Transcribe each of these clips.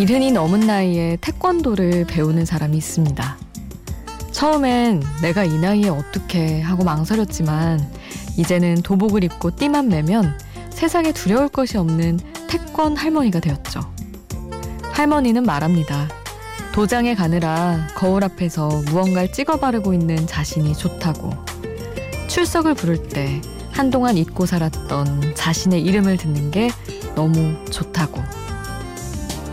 이른이 넘은 나이에 태권도를 배우는 사람이 있습니다. 처음엔 내가 이 나이에 어떻게 하고 망설였지만 이제는 도복을 입고 띠만 매면 세상에 두려울 것이 없는 태권 할머니가 되었죠. 할머니는 말합니다. 도장에 가느라 거울 앞에서 무언가를 찍어 바르고 있는 자신이 좋다고. 출석을 부를 때 한동안 잊고 살았던 자신의 이름을 듣는 게 너무 좋다고.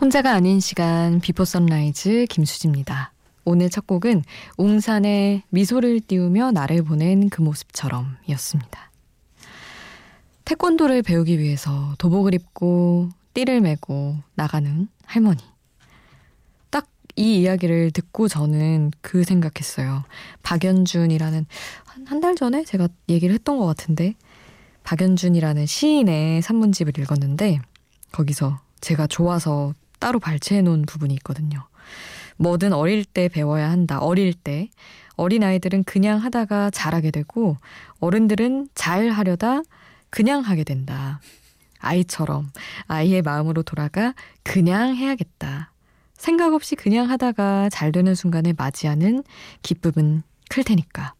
혼자가 아닌 시간 Before Sunrise 김수지입니다. 오늘 첫 곡은 웅산의 미소를 띄우며 나를 보낸 그 모습처럼 이었습니다. 태권도를 배우기 위해서 도복을 입고 띠를 메고 나가는 할머니. 딱 이 이야기를 듣고 저는 그 생각했어요. 박연준이라는 한 달 전에 제가 얘기를 했던 것 같은데 박연준이라는 시인의 산문집을 읽었는데 거기서 제가 좋아서 따로 발췌해 놓은 부분이 있거든요. 뭐든 어릴 때 배워야 한다. 어릴 때. 어린 아이들은 그냥 하다가 잘하게 되고 어른들은 잘 하려다 그냥 하게 된다. 아이처럼 아이의 마음으로 돌아가 그냥 해야겠다. 생각 없이 그냥 하다가 잘 되는 순간에 맞이하는 기쁨은 클 테니까.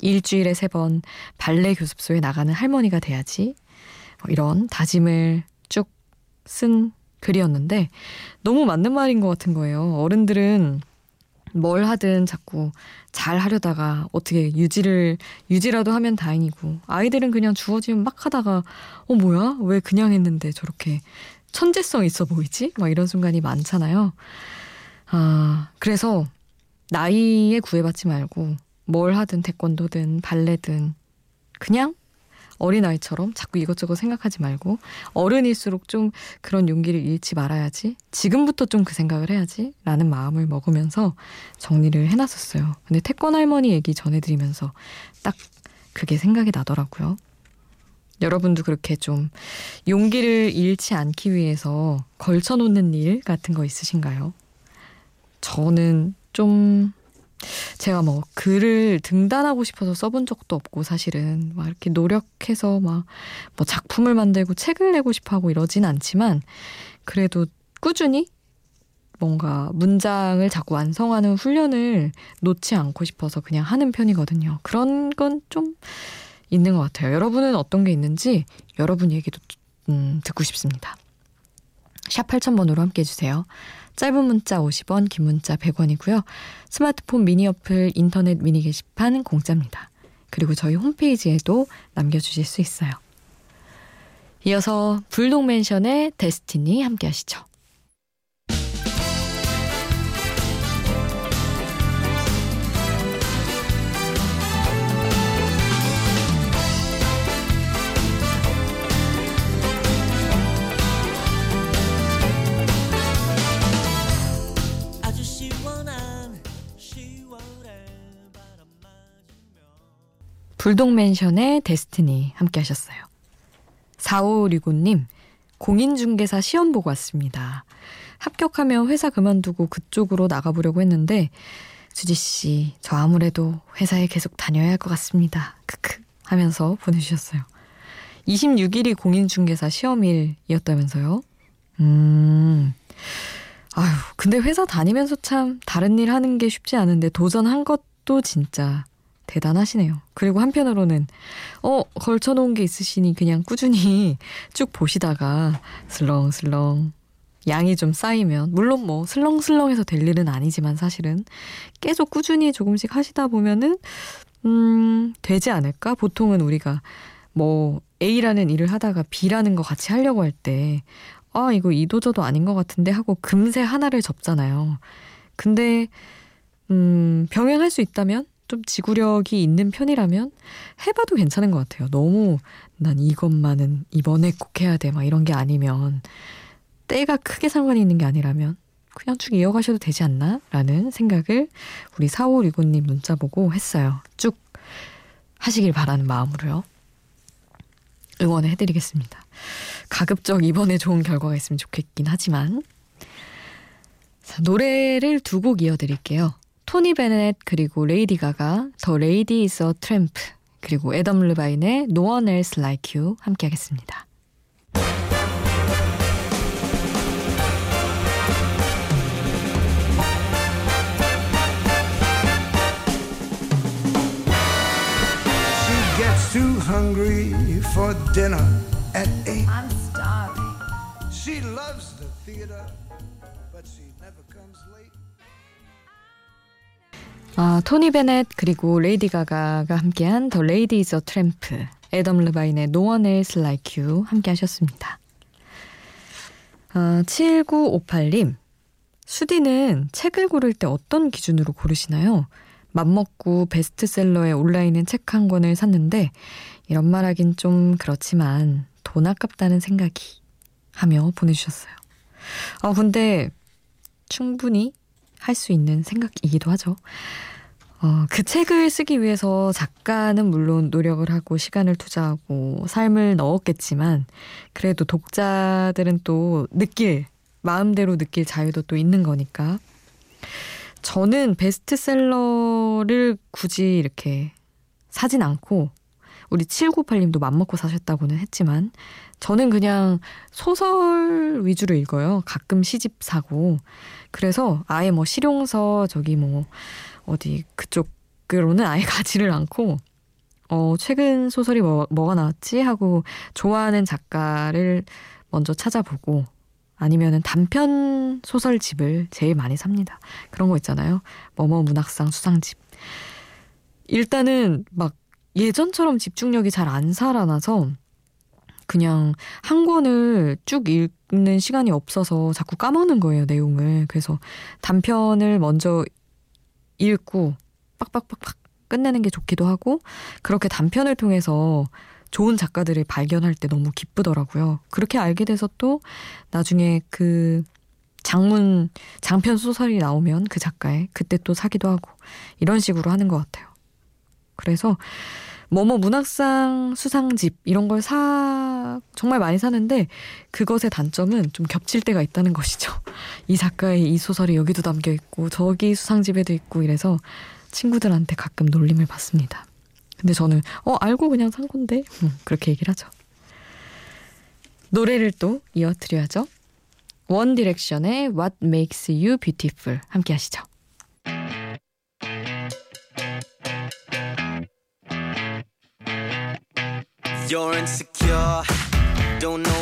일주일에 세 번 발레 교습소에 나가는 할머니가 돼야지. 뭐 이런 다짐을 쭉 쓴 글이었는데 너무 맞는 말인 것 같은 거예요. 어른들은 뭘 하든 자꾸 잘 하려다가 어떻게 유지를 유지라도 하면 다행이고 아이들은 그냥 주어지면 막 하다가 어 뭐야 왜 그냥 했는데 저렇게 천재성 있어 보이지 막 이런 순간이 많잖아요. 아 그래서 나이에 구애받지 말고 뭘 하든 태권도든 발레든 그냥 어린아이처럼 자꾸 이것저것 생각하지 말고 어른일수록 좀 그런 용기를 잃지 말아야지. 지금부터 좀 그 생각을 해야지. 라는 마음을 먹으면서 정리를 해놨었어요. 근데 태권 할머니 얘기 전해드리면서 딱 그게 생각이 나더라고요. 여러분도 그렇게 좀 용기를 잃지 않기 위해서 걸쳐놓는 일 같은 거 있으신가요? 저는 좀 제가 뭐 글을 등단하고 싶어서 써본 적도 없고 사실은 막 이렇게 노력해서 막 뭐 작품을 만들고 책을 내고 싶어 하고 이러진 않지만 그래도 꾸준히 뭔가 문장을 자꾸 완성하는 훈련을 놓지 않고 싶어서 그냥 하는 편이거든요. 그런 건 좀 있는 것 같아요. 여러분은 어떤 게 있는지 여러분 얘기도 음, 듣고 싶습니다. 샵 8000번으로 함께 해주세요. 짧은 문자 50원, 긴 문자 100원이고요. 스마트폰 미니 어플, 인터넷 미니 게시판 공짜입니다. 그리고 저희 홈페이지에도 남겨주실 수 있어요. 이어서 불독맨션의 데스티니 함께 하시죠. 불독맨션의 데스티니 함께 하셨어요. 4565님, 공인중개사 시험 보고 왔습니다. 합격하면 회사 그만두고 그쪽으로 나가보려고 했는데, 수지씨, 저 아무래도 회사에 계속 다녀야 할 것 같습니다. 크크 하면서 보내주셨어요. 26일이 공인중개사 시험일이었다면서요? 음, 아유, 근데 회사 다니면서 참 다른 일 하는 게 쉽지 않은데 도전한 것도 진짜 대단하시네요. 그리고 한편으로는 어 걸쳐놓은 게 있으시니 그냥 꾸준히 쭉 보시다가 슬렁슬렁 양이 좀 쌓이면 물론 뭐 슬렁슬렁해서 될 일은 아니지만 사실은 계속 꾸준히 조금씩 하시다 보면은 음 되지 않을까? 보통은 우리가 뭐 A라는 일을 하다가 B라는 거 같이 하려고 할 때 아 이거 이도저도 아닌 것 같은데 하고 금세 하나를 접잖아요. 근데 음 병행할 수 있다면 좀 지구력이 있는 편이라면 해봐도 괜찮은 것 같아요. 너무 난 이것만은 이번에 꼭 해야 돼. 막 이런 게 아니면 때가 크게 상관이 있는 게 아니라면 그냥 쭉 이어가셔도 되지 않나? 라는 생각을 우리 4565님 문자 보고 했어요. 쭉 하시길 바라는 마음으로요. 응원을 해드리겠습니다. 가급적 이번에 좋은 결과가 있으면 좋겠긴 하지만 자, 노래를 두 곡 이어드릴게요. 토니 베넷 그리고 레이디 가가 The Lady is a tramp 그리고 애덤 르바인의 No One Else Like You 함께 하겠습니다. too hungry for dinner at eight. I'm starving. She loves the theater, but she never comes late. 아, 토니 베넷 그리고 레이디 가가가 함께한 The Lady Is a Tramp 애덤 르바인의 No One Else Like You 함께 하셨습니다. 아, 7958님 수디는 책을 고를 때 어떤 기준으로 고르시나요? 맘먹고 베스트셀러에 올라있는 책 한 권을 샀는데 이런 말 하긴 좀 그렇지만 돈 아깝다는 생각이 하며 보내주셨어요. 아, 근데 충분히 할 수 있는 생각이기도 하죠. 어, 그 책을 쓰기 위해서 작가는 물론 노력을 하고 시간을 투자하고 삶을 넣었겠지만 그래도 독자들은 또 느낄 마음대로 느낄 자유도 또 있는 거니까 저는 베스트셀러를 굳이 이렇게 사진 않고 우리 7998님도 맘먹고 사셨다고는 했지만 저는 그냥 소설 위주로 읽어요. 가끔 시집 사고. 그래서 아예 뭐 실용서 저기 뭐 어디 그쪽으로는 아예 가지를 않고 어 최근 소설이 뭐, 뭐가 나왔지 하고 좋아하는 작가를 먼저 찾아보고 아니면은 단편 소설집을 제일 많이 삽니다. 그런 거 있잖아요. 뭐뭐 문학상 수상집. 일단은 막 예전처럼 집중력이 잘 안 살아나서 그냥 한 권을 쭉 읽는 시간이 없어서 자꾸 까먹는 거예요, 내용을. 그래서 단편을 먼저 읽고 빡빡빡빡 끝내는 게 좋기도 하고 그렇게 단편을 통해서 좋은 작가들을 발견할 때 너무 기쁘더라고요. 그렇게 알게 돼서 또 나중에 그 장문 장편 소설이 나오면 그 작가의 그때 또 사기도 하고 이런 식으로 하는 것 같아요. 그래서 뭐뭐 문학상 수상집 이런 걸 사 정말 많이 사는데 그것의 단점은 좀 겹칠 때가 있다는 것이죠. 이 작가의 이 소설이 여기도 담겨 있고 저기 수상집에도 있고 이래서 친구들한테 가끔 놀림을 받습니다. 근데 저는 어 알고 그냥 산 건데 음, 그렇게 얘기를 하죠. 노래를 또 이어드려야죠. 원 디렉션의 What Makes You Beautiful 함께 하시죠. You're insecure, don't know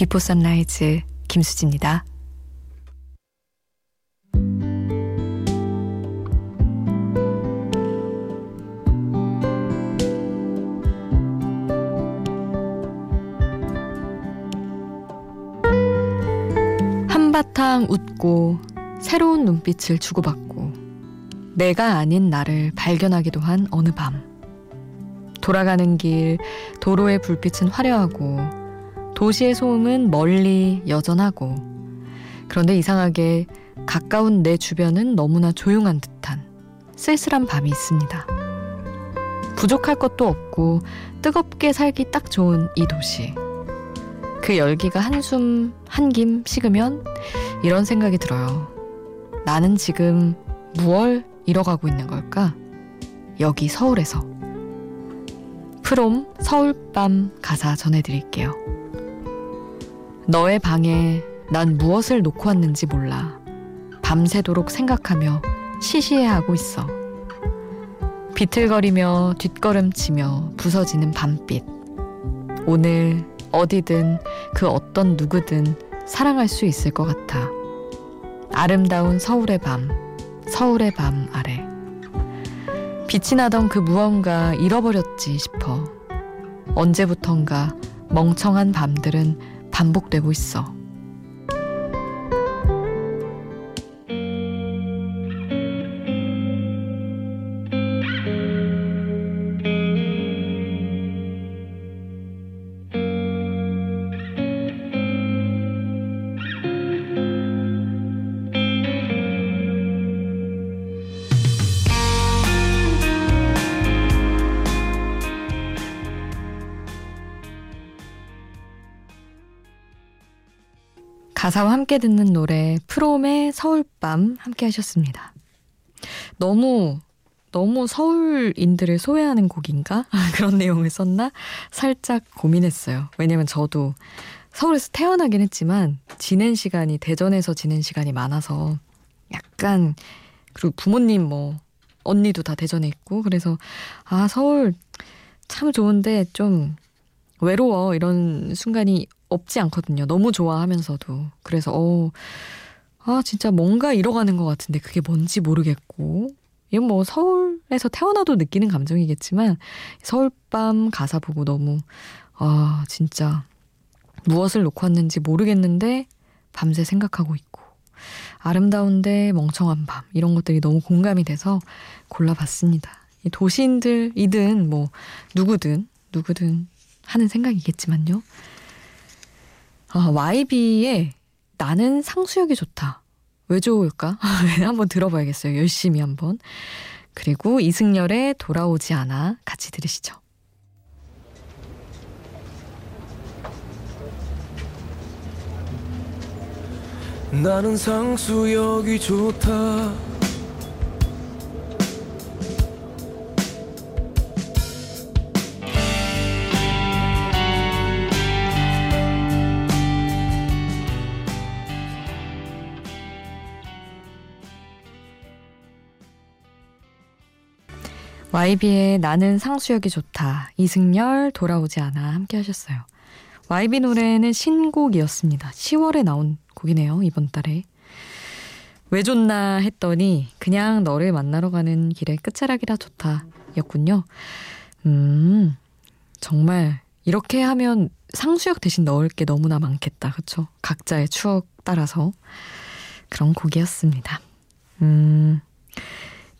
Before Sunrise 김수지입니다. 한바탕 웃고 새로운 눈빛을 주고받고 내가 아닌 나를 발견하기도 한 어느 밤. 돌아가는 길 도로의 불빛은 화려하고 도시의 소음은 멀리 여전하고 그런데 이상하게 가까운 내 주변은 너무나 조용한 듯한 쓸쓸한 밤이 있습니다. 부족할 것도 없고 뜨겁게 살기 딱 좋은 이 도시. 그 열기가 한숨 한김 식으면 이런 생각이 들어요. 나는 지금 무얼 잃어가고 있는 걸까? 여기 서울에서. 프롬 서울밤 가사 전해드릴게요. 너의 방에 난 무엇을 놓고 왔는지 몰라. 밤새도록 생각하며 시시해하고 있어. 비틀거리며 뒷걸음치며 부서지는 밤빛. 오늘 어디든 그 어떤 누구든 사랑할 수 있을 것 같아. 아름다운 서울의 밤, 서울의 밤 아래. 빛이 나던 그 무언가 잃어버렸지 싶어. 언제부턴가 멍청한 밤들은 반복되고 있어. 가사와 함께 듣는 노래 프롬의 서울밤 함께 하셨습니다. 너무 너무 서울인들을 소외하는 곡인가? 그런 내용을 썼나? 살짝 고민했어요. 왜냐면 저도 서울에서 태어나긴 했지만 지낸 시간이 대전에서 지낸 시간이 많아서 약간 그리고 부모님 뭐 언니도 다 대전에 있고 그래서 아 서울 참 좋은데 좀 외로워 이런 순간이 없지 않거든요. 너무 좋아하면서도. 그래서, 어, 아, 진짜 뭔가 잃어가는 것 같은데 그게 뭔지 모르겠고. 이건 뭐 서울에서 태어나도 느끼는 감정이겠지만 서울밤 가사 보고 너무, 아, 진짜 무엇을 놓고 왔는지 모르겠는데 밤새 생각하고 있고. 아름다운데 멍청한 밤. 이런 것들이 너무 공감이 돼서 골라봤습니다. 도시인들이든 뭐 누구든, 누구든 하는 생각이겠지만요. 아, YB의 나는 상수역이 좋다. 왜 좋을까? 한번 들어봐야겠어요. 열심히 한번. 그리고 이승열의 돌아오지 않아 같이 들으시죠. 나는 상수역이 좋다. YB의 나는 상수역이 좋다. 이승열 돌아오지 않아 함께 하셨어요. YB 노래는 신곡이었습니다. 10월에 나온 곡이네요. 이번 달에. 왜 좋나 했더니 그냥 너를 만나러 가는 길에 끝자락이라 좋다 였군요. 음, 정말 이렇게 하면 상수역 대신 넣을 게 너무나 많겠다. 그쵸? 각자의 추억 따라서 그런 곡이었습니다. 음,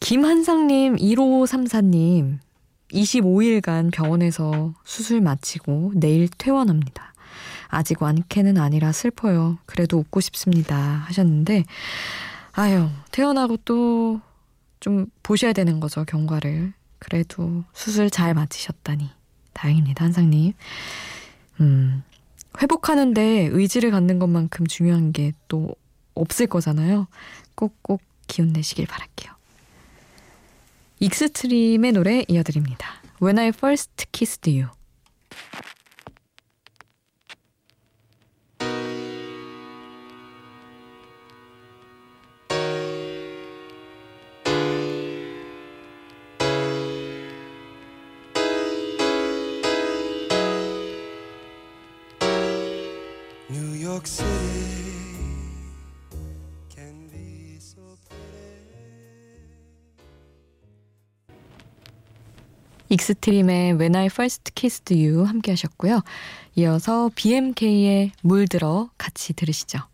김한상님, 1534님, 25일간 병원에서 수술 마치고 내일 퇴원합니다. 아직 완쾌는 아니라 슬퍼요. 그래도 웃고 싶습니다. 하셨는데, 아유, 퇴원하고 또 좀 보셔야 되는 거죠, 경과를. 그래도 수술 잘 마치셨다니. 다행입니다, 한상님. 음, 회복하는데 의지를 갖는 것만큼 중요한 게 또 없을 거잖아요. 꼭꼭 기운 내시길 바랄게요. 익스트림의 노래 이어드립니다. When I First Kissed You. 뉴욕 익스트림의 When I First Kissed You 함께 하셨고요. 이어서 BMK의 물들어 같이 들으시죠.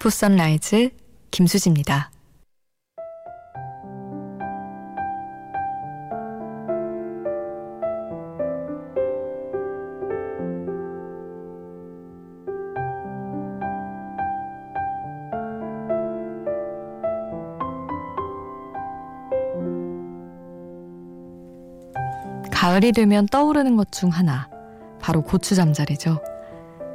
비포 선라이즈 김수지입니다. 가을이 되면 떠오르는 것 중 하나, 바로 고추 잠자리죠.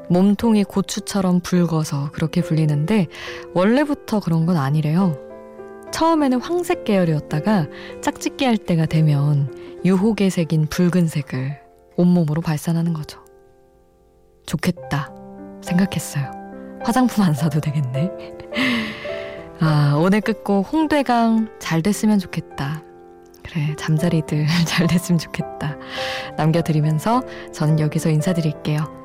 몸통이 고추처럼 붉어서 그렇게 불리는데 원래부터 그런 건 아니래요. 처음에는 황색 계열이었다가 짝짓기 할 때가 되면 유혹의 색인 붉은색을 온몸으로 발산하는 거죠. 좋겠다 생각했어요. 화장품 안 사도 되겠네. 아, 오늘 끝곡 홍대강 잘 됐으면 좋겠다. 그래, 잠자리들 잘 됐으면 좋겠다. 남겨드리면서 저는 여기서 인사드릴게요.